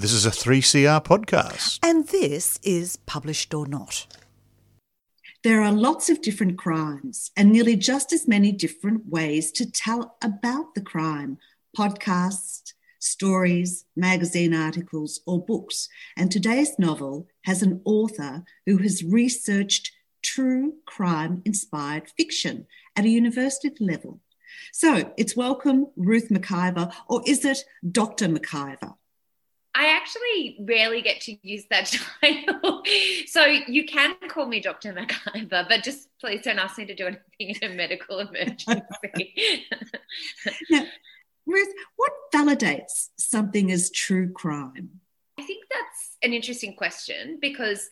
This is a 3CR podcast. And this is Published or Not. There are lots of different crimes and nearly just as many different ways to tell about the crime podcasts, stories, magazine articles, or books. And today's novel has an author who has researched true crime inspired fiction at a university level. So it's welcome Ruth McIver, or is it Dr. McIver? I actually rarely get to use that title. so you can call me Dr. McIver, but just please don't ask me to do anything in a medical emergency. now, Ruth, what validates something as true crime? I think that's an interesting question because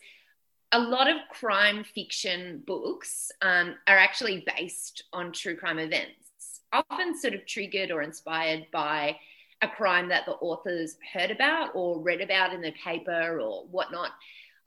a lot of crime fiction books um, are actually based on true crime events, often sort of triggered or inspired by a crime that the authors heard about or read about in the paper or whatnot.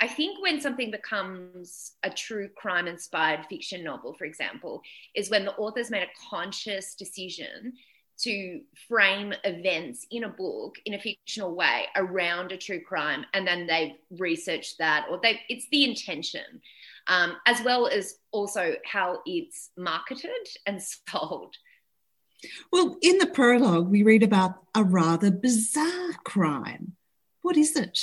I think when something becomes a true crime inspired fiction novel, for example, is when the authors made a conscious decision to frame events in a book in a fictional way around a true crime and then they've researched that or they it's the intention um, as well as also how it's marketed and sold well in the prologue we read about a rather bizarre crime. What is it?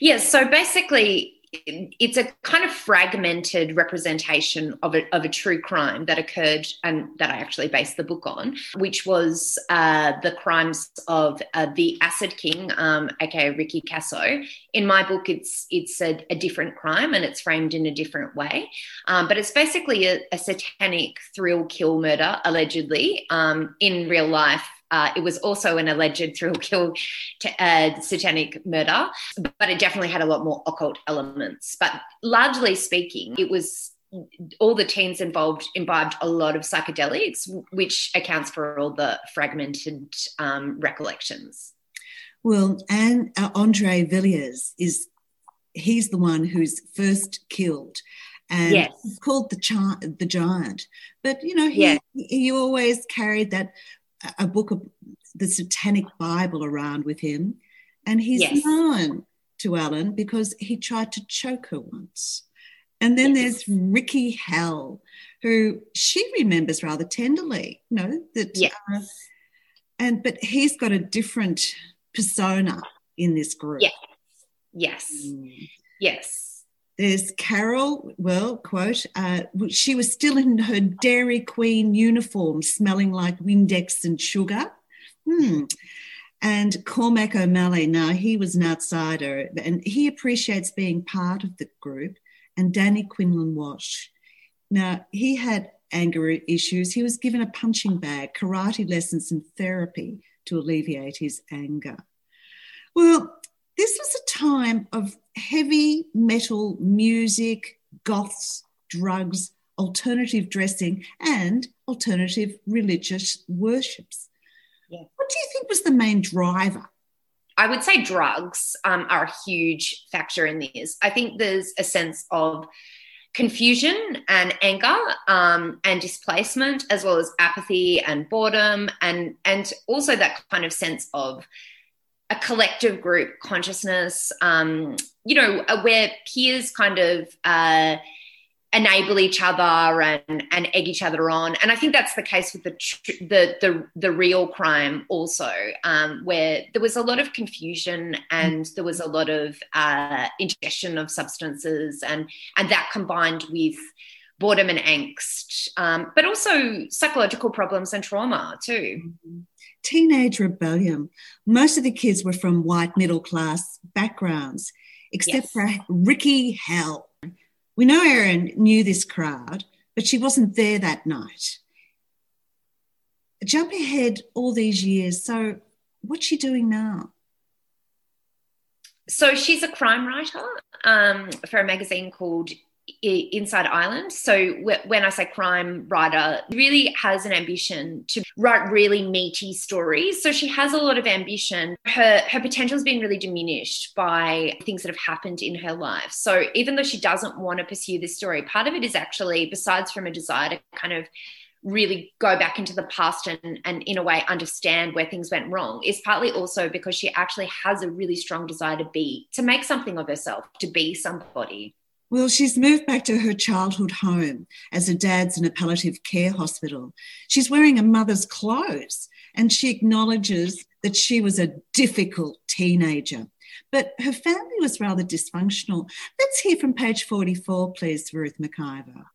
Yes so basically it's a kind of fragmented representation of a, of a true crime that occurred and that I actually based the book on, which was uh, the crimes of uh, the Acid King, um, aka Ricky Kasso. In my book, it's it's a, a, different crime and it's framed in a different way, um, but it's basically a, a, satanic thrill kill murder allegedly um, in real life uh, it was also an alleged thrill kill t- uh, satanic murder, but it definitely had a lot more occult elements. But largely speaking, it was all the teens involved imbibed a lot of psychedelics, which accounts for all the fragmented um, recollections. Well, and uh, Andre Villiers is he's the one who's first killed and yes. he's called the, chi- the giant. But you know, he, yes. he always carried that a book of the Satanic Bible around with him, and he's yes. known to Alan because he tried to choke her once. And then yes. there's Ricky Hell, who she remembers rather tenderly. You know that, yes. Uh, and but he's got a different persona in this group. Yes, yes, mm. yes. There's Carol, well, quote, uh, she was still in her Dairy Queen uniform, smelling like Windex and sugar. Hmm. And Cormac O'Malley, now he was an outsider and he appreciates being part of the group. And Danny Quinlan Wash. Now, he had anger issues. He was given a punching bag, karate lessons, and therapy to alleviate his anger. Well, this was a time of heavy metal music, goths, drugs, alternative dressing, and alternative religious worships. Yeah. What do you think was the main driver? I would say drugs um, are a huge factor in this. I think there's a sense of confusion and anger um, and displacement, as well as apathy and boredom, and and also that kind of sense of a collective group consciousness, um, you know, uh, where peers kind of uh, enable each other and, and egg each other on. And I think that's the case with the the the, the real crime also, um, where there was a lot of confusion and there was a lot of uh, ingestion of substances, and and that combined with boredom and angst, um, but also psychological problems and trauma too. Mm-hmm teenage rebellion. Most of the kids were from white middle class backgrounds, except yes. for Ricky Hell. We know Erin knew this crowd, but she wasn't there that night. Jump ahead all these years. So, what's she doing now? So, she's a crime writer um, for a magazine called Inside Island. So when I say crime writer, really has an ambition to write really meaty stories. So she has a lot of ambition. Her her potential has been really diminished by things that have happened in her life. So even though she doesn't want to pursue this story, part of it is actually besides from a desire to kind of really go back into the past and, and in a way understand where things went wrong is partly also because she actually has a really strong desire to be to make something of herself to be somebody well, she's moved back to her childhood home as her dad's in a palliative care hospital. She's wearing a mother's clothes and she acknowledges that she was a difficult teenager. But her family was rather dysfunctional. Let's hear from page 44, please, Ruth McIver.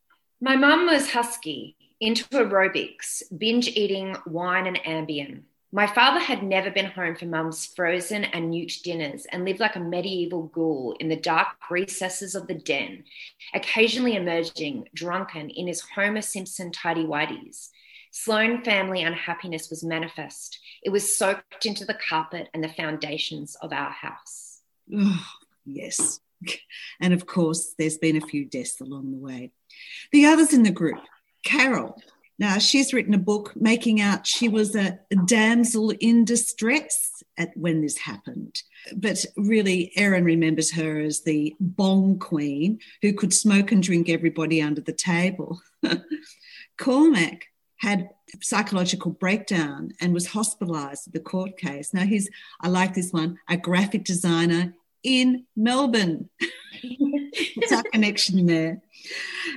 My mum was husky, into aerobics, binge eating wine and Ambien. My father had never been home for mum's frozen and newt dinners and lived like a medieval ghoul in the dark recesses of the den, occasionally emerging drunken in his Homer Simpson tidy whities. Sloane family unhappiness was manifest. It was soaked into the carpet and the foundations of our house. Oh, yes. And of course, there's been a few deaths along the way. The others in the group Carol, now, she's written a book making out she was a damsel in distress at when this happened. But really, Erin remembers her as the bong queen who could smoke and drink everybody under the table. Cormac had psychological breakdown and was hospitalized at the court case. Now he's, I like this one, a graphic designer in Melbourne. What's our connection there?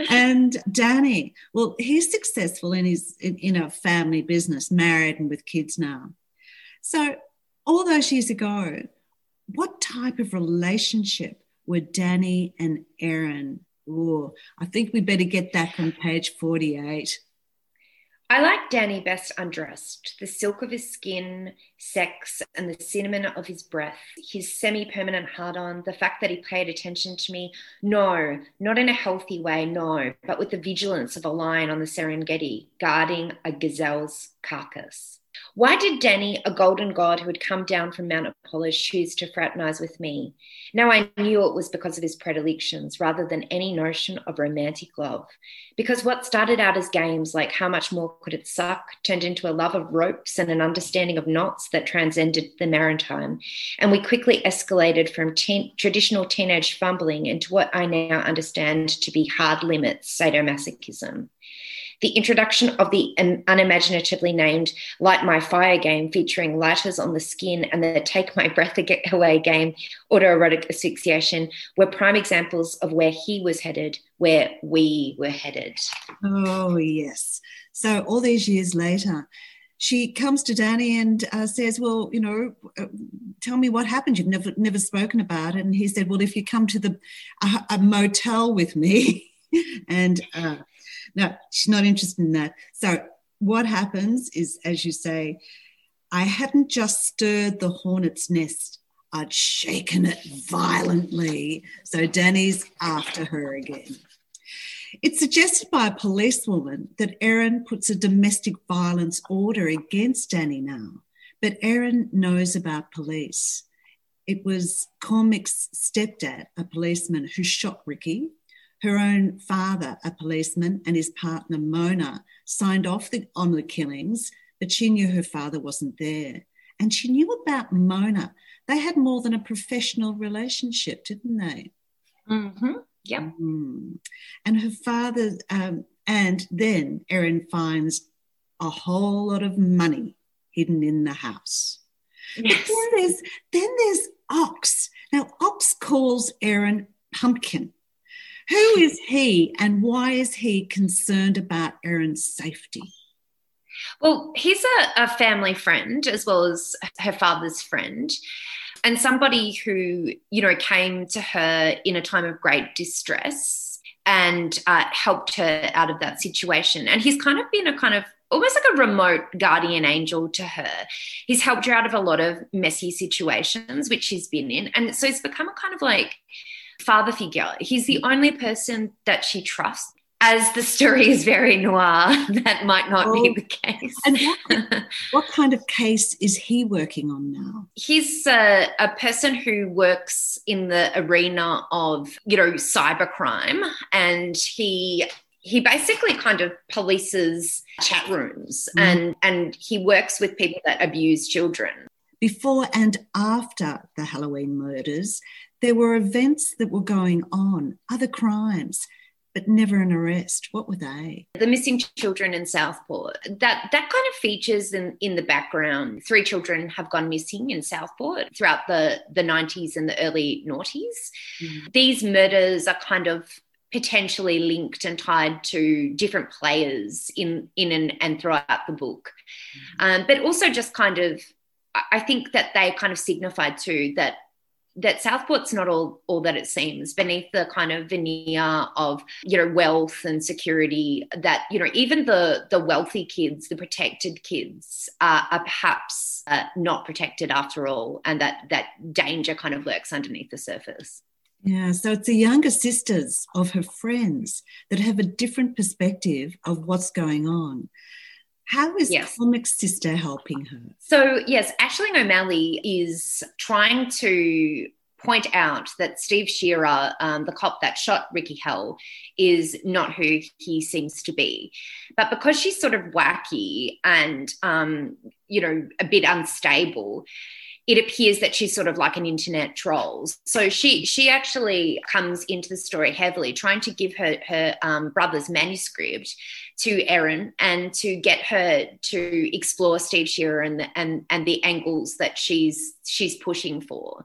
And Danny, well, he's successful in his in, in a family business, married and with kids now. So all those years ago, what type of relationship were Danny and Erin? Oh, I think we better get that from page 48. I like Danny best undressed. The silk of his skin, sex, and the cinnamon of his breath, his semi permanent hard on, the fact that he paid attention to me. No, not in a healthy way, no, but with the vigilance of a lion on the Serengeti, guarding a gazelle's carcass. Why did Danny, a golden god who had come down from Mount Apollo, choose to fraternize with me? Now I knew it was because of his predilections rather than any notion of romantic love. Because what started out as games like how much more could it suck turned into a love of ropes and an understanding of knots that transcended the maritime. And we quickly escalated from teen, traditional teenage fumbling into what I now understand to be hard limits sadomasochism the introduction of the unimaginatively named Light My Fire game featuring lighters on the skin and the Take My Breath Away game, autoerotic asphyxiation, were prime examples of where he was headed, where we were headed. Oh, yes. So all these years later, she comes to Danny and uh, says, "Well, you know, uh, tell me what happened. You've never never spoken about it." And he said, "Well, if you come to the a, a motel with me, and uh, no, she's not interested in that. So what happens is, as you say, I hadn't just stirred the hornet's nest, I'd shaken it violently. So Danny's after her again. It's suggested by a policewoman that Erin puts a domestic violence order against Danny now, but Erin knows about police. It was Cormac's stepdad, a policeman, who shot Ricky her own father, a policeman, and his partner Mona signed off the, on the killings, but she knew her father wasn't there. And she knew about Mona. They had more than a professional relationship, didn't they? Mm-hmm. Yep. Mm. And her father, um, and then Erin finds a whole lot of money hidden in the house. Yes. But then there's then there's Ox. Now Ox calls Erin pumpkin. Who is he and why is he concerned about Erin's safety? Well, he's a, a family friend as well as her father's friend and somebody who, you know, came to her in a time of great distress and uh, helped her out of that situation. And he's kind of been a kind of almost like a remote guardian angel to her. He's helped her out of a lot of messy situations, which she's been in. And so it's become a kind of like father figure. He's the only person that she trusts. As the story is very noir, that might not oh, be the case. And what, what, kind of case is he working on now? He's a, a person who works in the arena of, you know, cybercrime, and he he basically kind of polices chat rooms mm. and and he works with people that abuse children before and after the halloween murders there were events that were going on, other crimes. but never an arrest. What were they? The missing children in Southport. That that kind of features in, in the background. Three children have gone missing in Southport throughout the, the 90s and the early noughties. Mm. These murders are kind of potentially linked and tied to different players in in and, and throughout the book. Mm. Um, but also just kind of I think that they kind of signified too that that Southport's not all all that it seems beneath the kind of veneer of you know wealth and security that you know even the the wealthy kids the protected kids are, are perhaps uh, not protected after all and that that danger kind of lurks underneath the surface yeah, so it's the younger sisters of her friends that have a different perspective of what's going on. How is yes. Cormac's Sister helping her? So, yes, Aisling O'Malley is trying to point out that Steve Shearer, um, the cop that shot Ricky Hell, is not who he seems to be. But because she's sort of wacky and, um, you know, a bit unstable, it appears that she's sort of like an internet troll. So she she actually comes into the story heavily, trying to give her her um, brother's manuscript to Erin and to get her to explore Steve Shearer and the, and and the angles that she's she's pushing for.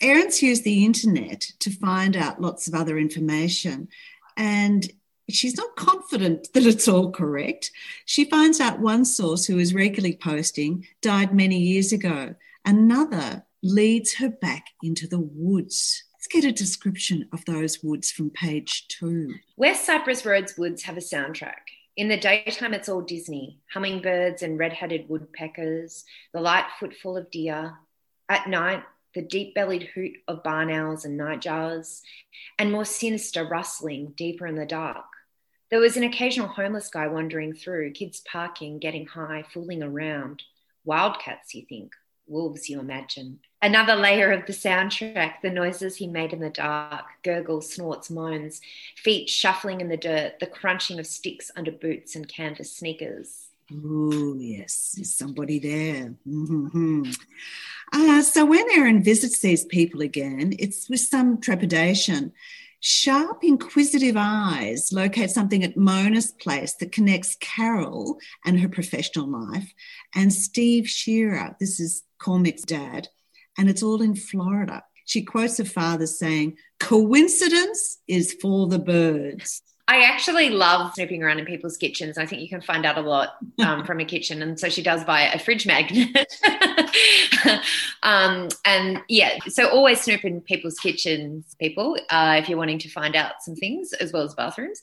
Erin's used the internet to find out lots of other information, and she's not confident that it's all correct. She finds out one source who is regularly posting died many years ago. Another leads her back into the woods. Let's get a description of those woods from page two. West Cypress Road's woods have a soundtrack. In the daytime, it's all Disney hummingbirds and red headed woodpeckers, the light footfall of deer. At night, the deep bellied hoot of barn owls and nightjars, and more sinister rustling deeper in the dark. There was an occasional homeless guy wandering through, kids parking, getting high, fooling around. Wildcats, you think, wolves, you imagine. Another layer of the soundtrack, the noises he made in the dark gurgles, snorts, moans, feet shuffling in the dirt, the crunching of sticks under boots and canvas sneakers. Oh, yes, there's somebody there. Mm-hmm. Uh, so when Erin visits these people again, it's with some trepidation. Sharp, inquisitive eyes locate something at Mona's place that connects Carol and her professional life and Steve Shearer. This is Cormac's dad, and it's all in Florida. She quotes her father saying, Coincidence is for the birds. I actually love snooping around in people's kitchens. I think you can find out a lot um, from a kitchen. And so she does buy a fridge magnet. um, and yeah, so always snoop in people's kitchens, people, uh, if you're wanting to find out some things as well as bathrooms.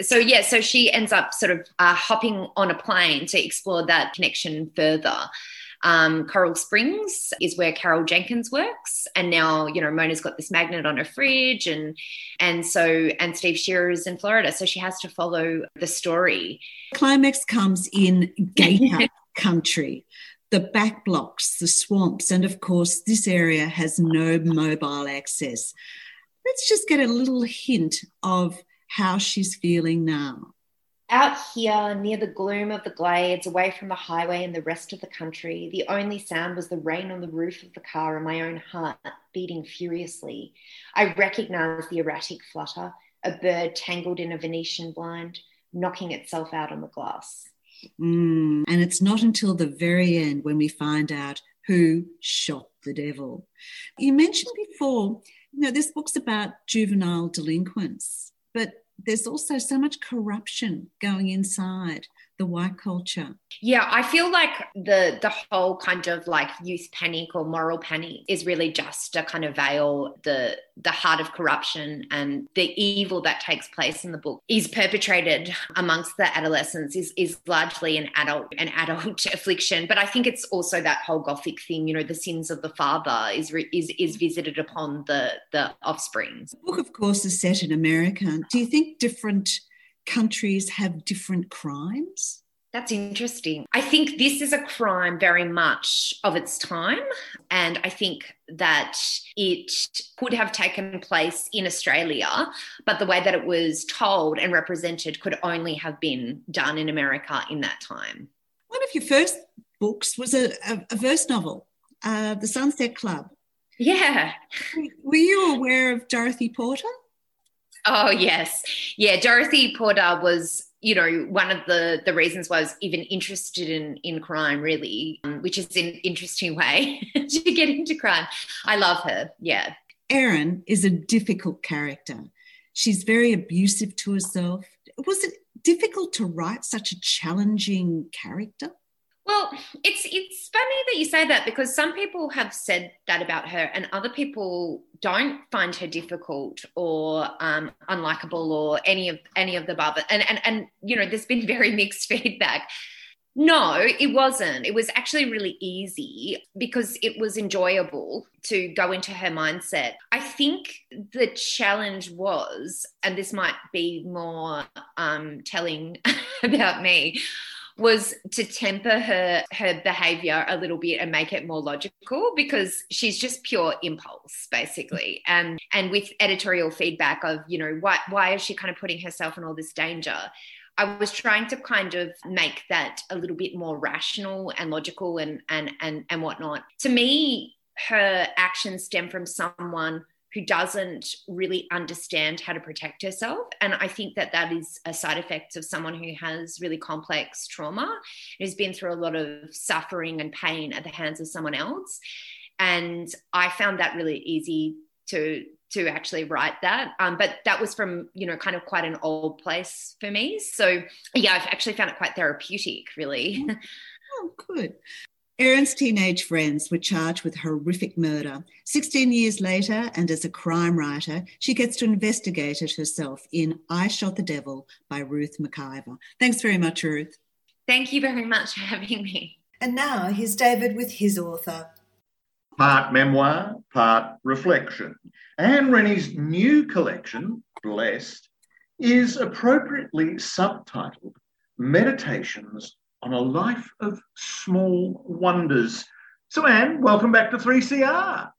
So yeah, so she ends up sort of uh, hopping on a plane to explore that connection further. Um, Coral Springs is where Carol Jenkins works, and now you know Mona's got this magnet on her fridge, and and so and Steve Shearer is in Florida, so she has to follow the story. Climax comes in Gator country. The back blocks, the swamps, and of course, this area has no mobile access. Let's just get a little hint of how she's feeling now. Out here, near the gloom of the glades, away from the highway and the rest of the country, the only sound was the rain on the roof of the car and my own heart beating furiously. I recognized the erratic flutter, a bird tangled in a Venetian blind, knocking itself out on the glass. Mm, and it's not until the very end when we find out who shot the devil. You mentioned before, you know, this book's about juvenile delinquents, but there's also so much corruption going inside the white culture. Yeah, I feel like the the whole kind of like youth panic or moral panic is really just to kind of veil the the heart of corruption and the evil that takes place in the book is perpetrated amongst the adolescents is is largely an adult an adult affliction. But i think it's also that whole gothic thing you know the sins of the father is is is visited upon the the offspring. The book of course is set in america. Do you think different countries have different crimes? That's interesting. I think this is a crime very much of its time. And I think that it could have taken place in Australia, but the way that it was told and represented could only have been done in America in that time. One of your first books was a, a, a verse novel, uh, The Sunset Club. Yeah. Were you aware of Dorothy Porter? Oh yes, yeah. Dorothy Porter was, you know, one of the the reasons why I was even interested in in crime, really, um, which is an interesting way to get into crime. I love her. Yeah. Erin is a difficult character. She's very abusive to herself. Was it difficult to write such a challenging character? Well, it's it's funny that you say that because some people have said that about her, and other people don't find her difficult or um, unlikable or any of any of the above. And and and you know, there's been very mixed feedback. No, it wasn't. It was actually really easy because it was enjoyable to go into her mindset. I think the challenge was, and this might be more um, telling about me, was to temper her her behavior a little bit and make it more logical because she's just pure impulse basically and and with editorial feedback of you know why why is she kind of putting herself in all this danger I was trying to kind of make that a little bit more rational and logical and and and and whatnot. To me, her actions stem from someone who doesn't really understand how to protect herself. And I think that that is a side effect of someone who has really complex trauma, who's been through a lot of suffering and pain at the hands of someone else. And I found that really easy to to actually write that. Um, but that was from, you know, kind of quite an old place for me. So yeah, I've actually found it quite therapeutic, really. Oh, good. Erin's teenage friends were charged with horrific murder. 16 years later, and as a crime writer, she gets to investigate it herself in I Shot the Devil by Ruth McIver. Thanks very much, Ruth. Thank you very much for having me. And now here's David with his author. Part memoir, part reflection. Anne Rennie's new collection, Blessed, is appropriately subtitled Meditations on a life of small wonders. So, Anne, welcome back to 3CR.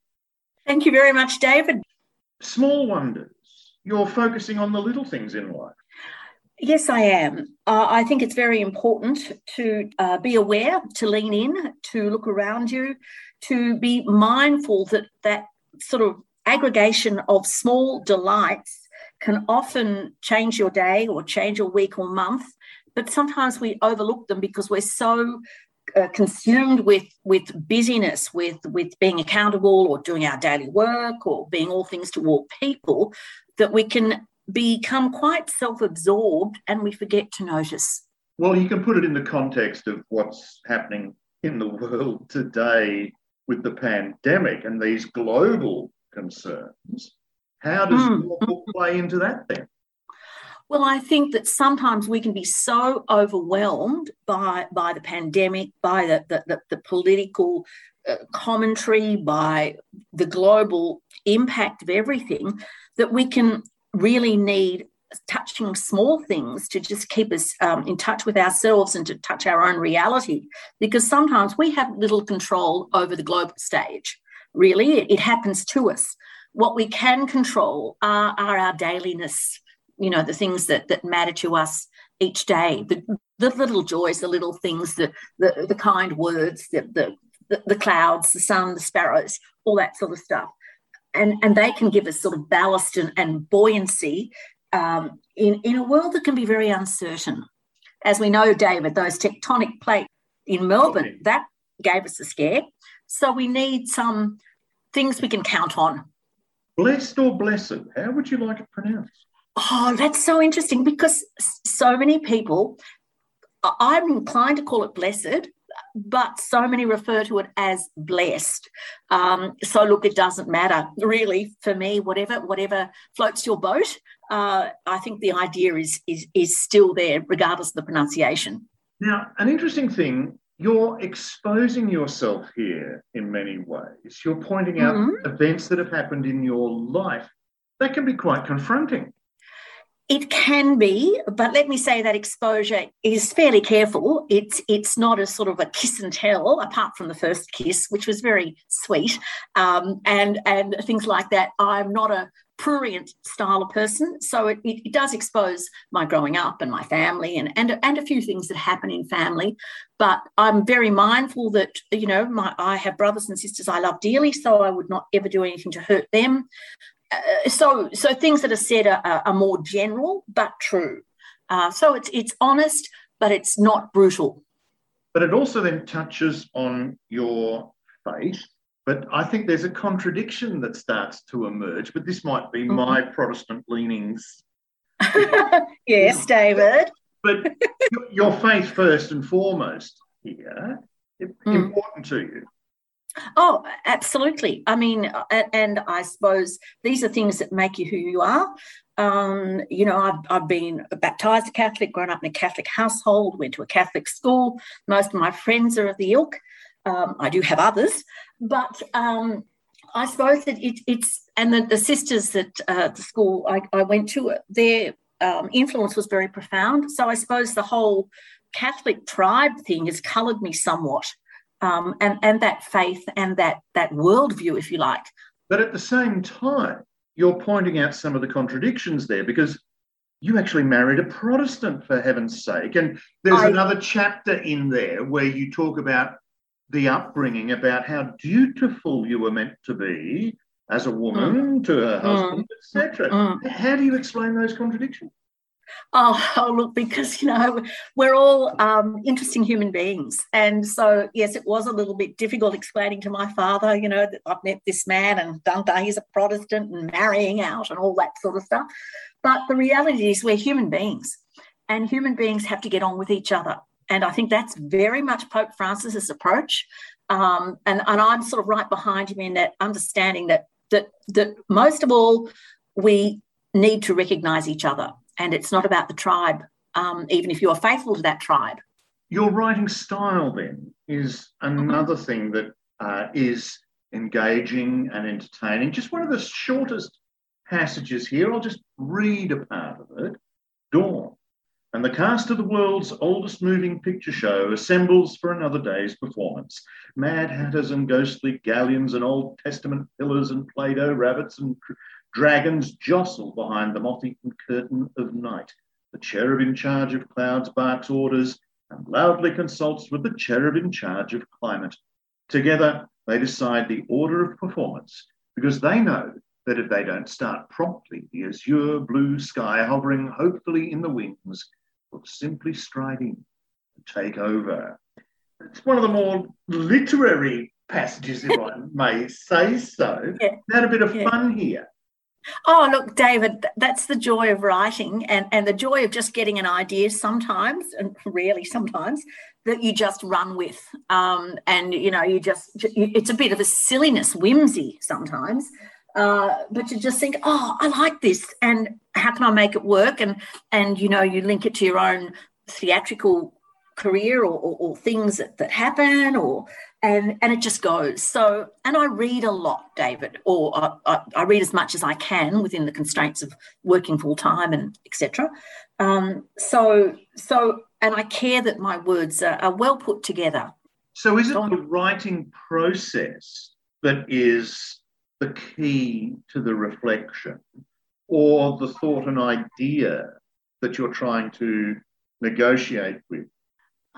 Thank you very much, David. Small wonders. You're focusing on the little things in life. Yes, I am. Uh, I think it's very important to uh, be aware, to lean in, to look around you, to be mindful that that sort of aggregation of small delights can often change your day or change your week or month but sometimes we overlook them because we're so uh, consumed with with busyness, with with being accountable or doing our daily work or being all things to all people, that we can become quite self-absorbed and we forget to notice. Well, you can put it in the context of what's happening in the world today with the pandemic and these global concerns. How does mm. your book play into that then? Well, I think that sometimes we can be so overwhelmed by, by the pandemic, by the, the, the, the political uh, commentary, by the global impact of everything, that we can really need touching small things to just keep us um, in touch with ourselves and to touch our own reality. Because sometimes we have little control over the global stage. Really, it, it happens to us. What we can control are, are our dailiness you know the things that that matter to us each day the, the little joys the little things the the, the kind words the, the the, clouds the sun the sparrows all that sort of stuff. And and they can give us sort of ballast and, and buoyancy um, in in a world that can be very uncertain. As we know david those tectonic plates in melbourne that gave us a scare. So we need some things we can count on. Blessed or blessed how would you like it pronounced Oh, that's so interesting because so many people, I'm inclined to call it blessed, but so many refer to it as blessed. Um, so look, it doesn't matter really for me. Whatever whatever floats your boat, uh, I think the idea is is is still there, regardless of the pronunciation. Now, an interesting thing. You're exposing yourself here in many ways. You're pointing out mm-hmm. events that have happened in your life that can be quite confronting. It can be, but let me say that exposure is fairly careful. It's it's not a sort of a kiss and tell, apart from the first kiss, which was very sweet, um, and and things like that. I'm not a prurient style of person, so it, it, it, does expose my growing up and my family and and and a few things that happen in family. But I'm very mindful that you know my I have brothers and sisters I love dearly, so I would not ever do anything to hurt them uh, so so things that are said are, are more general but true. Uh, so it's it's honest, but it's not brutal. But it also then touches on your faith. But I think there's a contradiction that starts to emerge. But this might be mm-hmm. my Protestant leanings. yes, David. But your faith first and foremost here, mm. important to you. Oh, absolutely. I mean, and I suppose these are things that make you who you are. Um, you know, I've, I've been baptized a Catholic, grown up in a Catholic household, went to a Catholic school. Most of my friends are of the ilk. Um, I do have others, but um, I suppose that it, it's, and the, the sisters that uh, the school I, I went to, their um, influence was very profound. So I suppose the whole Catholic tribe thing has coloured me somewhat um, and and that faith and that that worldview, if you like. But at the same time, you're pointing out some of the contradictions there because you actually married a Protestant, for heaven's sake. And there's I, another chapter in there where you talk about the upbringing, about how dutiful you were meant to be as a woman mm, to her husband, mm, etc. Mm, how do you explain those contradictions? Oh, oh, look, because you know we're all um, interesting human beings, and so yes, it was a little bit difficult explaining to my father, you know, that I've met this man and Dante, he's a Protestant and marrying out and all that sort of stuff. But the reality is, we're human beings, and human beings have to get on with each other, and I think that's very much Pope Francis's approach. Um, and and I'm sort of right behind him in that understanding that that that most of all we need to recognise each other and it's not about the tribe, um, even if you are faithful to that tribe. Your writing style, then, is another mm-hmm. thing that uh, is engaging and entertaining. Just one of the shortest passages here. I'll just read a part of it. Dawn. And the cast of the world's oldest moving picture show assembles for another day's performance. Mad hatters and ghostly galleons and Old Testament pillars and Play Doh rabbits and Dragons jostle behind the moth-eaten curtain of night. The cherub in charge of clouds barks orders and loudly consults with the cherub in charge of climate. Together, they decide the order of performance because they know that if they don't start promptly, the azure blue sky hovering hopefully in the wings will simply stride in and take over. It's one of the more literary passages, if I may say so. Yeah. Had a bit of yeah. fun here. Oh, look, David, that's the joy of writing and, and the joy of just getting an idea sometimes, and rarely sometimes, that you just run with. Um, and, you know, you just, it's a bit of a silliness, whimsy sometimes. Uh, but you just think, oh, I like this, and how can I make it work? And and you know, you link it to your own theatrical career or, or, or things that, that happen, or and and it just goes. So and i read a lot david or I, I, read as much as i can within the constraints of working full time and etc um, so so and i care that my words are, are well put together. So is it the writing process that is the key to the reflection or the thought and idea that you're trying to negotiate with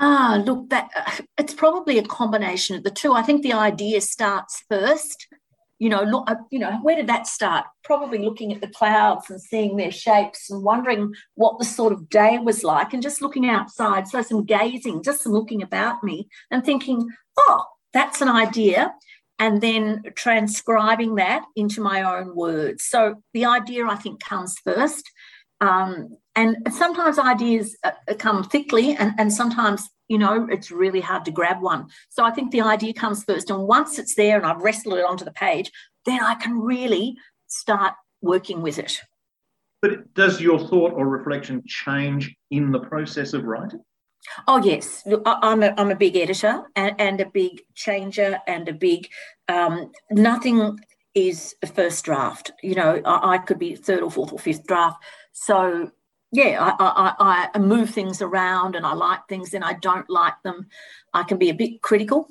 Ah, look, that uh, it's probably a combination of the two. I think the idea starts first. You know, look, uh, you know, where did that start? Probably looking at the clouds and seeing their shapes and wondering what the sort of day was like, and just looking outside. So some gazing, just some looking about me, and thinking, oh, that's an idea, and then transcribing that into my own words. So the idea, I think, comes first. Um, and sometimes ideas uh, come thickly, and, and sometimes, you know, it's really hard to grab one. So I think the idea comes first. And once it's there and I've wrestled it onto the page, then I can really start working with it. But does your thought or reflection change in the process of writing? Oh yes, I'm a I'm a big editor and, and a big changer and a big um, nothing is a first draft. You know, I, I, could be third or fourth or fifth draft. So yeah, I, I, I move things around and I like things and I don't like them. I can be a bit critical.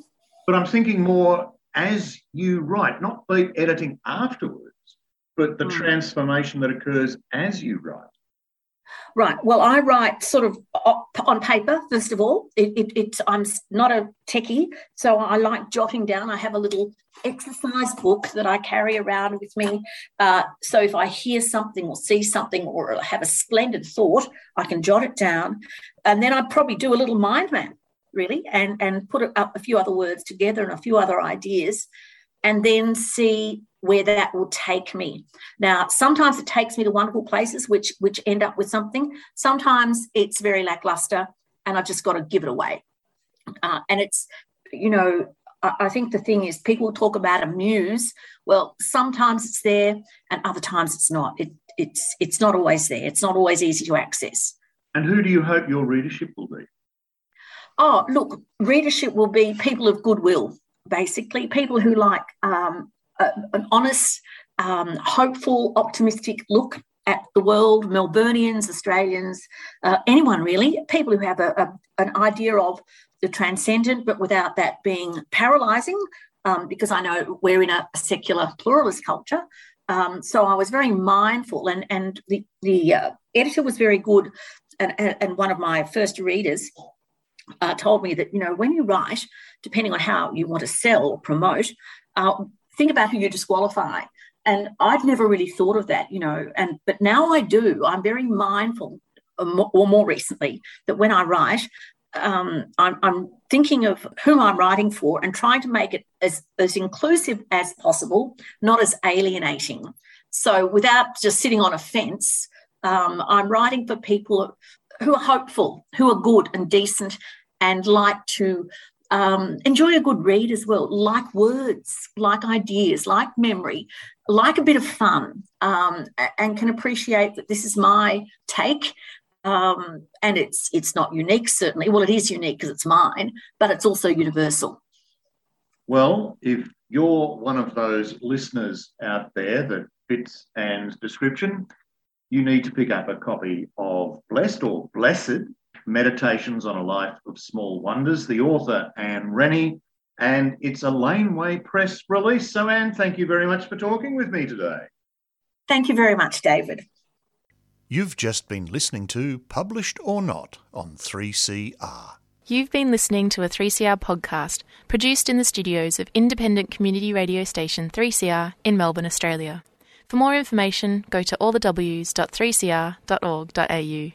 But I'm thinking more as you write, not the editing afterwards, but the mm. transformation that occurs as you write. Right. Well, I write sort of on paper, first of all. It, it, it, I'm not a techie, so I like jotting down. I have a little exercise book that I carry around with me. Uh, so if I hear something or see something or have a splendid thought, I can jot it down. And then I probably do a little mind map, really, and, and put up a few other words together and a few other ideas, and then see where that will take me. Now, sometimes it takes me to wonderful places which which end up with something. Sometimes it's very lackluster, and I've just got to give it away. Uh, and it's, you know, I, I think the thing is people talk about a muse. Well, sometimes it's there, and other times it's not. It, it's it's not always there. It's not always easy to access. And who do you hope your readership will be? Oh, look, readership will be people of goodwill, basically, people who like um, an honest, um, hopeful, optimistic look at the world, Melburnians, Australians, uh, anyone really, people who have a, a, an idea of the transcendent, but without that being paralysing, um, because I know we're in a, secular pluralist culture. Um, so I was very mindful, and and the the uh, editor was very good, and, and one of my first readers uh, told me that you know when you write, depending on how you want to sell or promote, uh, think about who you disqualify. And I'd never really thought of that, you know, and but now I do. I'm very mindful, or more recently, that when I write, um, I'm, I'm, thinking of whom I'm writing for and trying to make it as, as inclusive as possible, not as alienating. So without just sitting on a fence, um, I'm writing for people who are hopeful, who are good and decent, and like to um, enjoy a good read as well, like words, like ideas, like memory, like a bit of fun, um, and can appreciate that this is my take. Um, and it's it's not unique, certainly. Well, it is unique because it's mine, but it's also universal. Well, if you're one of those listeners out there that fits Anne's description, you need to pick up a copy of Blessed or Blessed Meditations on a Life of Small Wonders, the author Anne Rennie, and it's a Laneway Press release. So, Anne, thank you very much for talking with me today. Thank you very much, David. You've just been listening to Published or Not on 3CR. You've been listening to a 3CR podcast produced in the studios of independent community radio station 3CR in Melbourne, Australia. For more information, go to allthews.3cr.org.au.